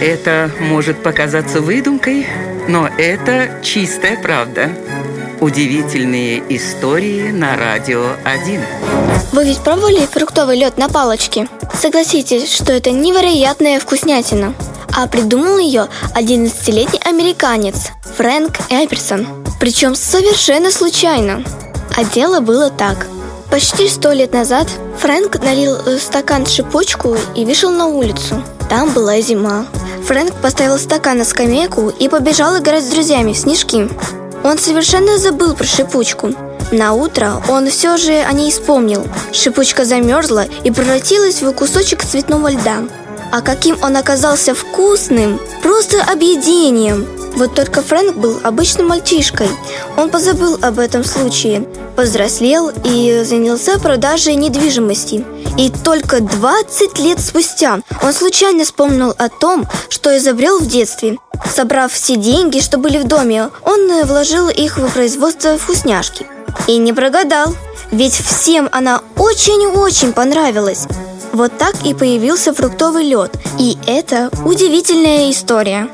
Это может показаться выдумкой, но это чистая правда. Удивительные истории на радио 1. Вы ведь пробовали фруктовый лед на палочке? Согласитесь, что это невероятная вкуснятина. А придумал ее 11-летний американец Фрэнк Эперсон. Причем совершенно случайно. А дело было так. Почти сто лет назад Фрэнк налил стакан шипучку и вышел на улицу. Там была зима. Фрэнк поставил стакан на скамейку и побежал играть с друзьями в снежки. Он совершенно забыл про шипучку. На утро он все же о ней вспомнил. Шипучка замерзла и превратилась в кусочек цветного льда. А каким он оказался вкусным! Просто объедением! Вот только Фрэнк был обычным мальчишкой. Он позабыл об этом случае, повзрослел и занялся продажей недвижимости. И только 20 лет спустя он случайно вспомнил о том, что изобрел в детстве. Собрав все деньги, что были в доме, он вложил их в производство вкусняшки. И не прогадал, ведь всем она очень-очень понравилась. Вот так и появился фруктовый лед. И это удивительная история.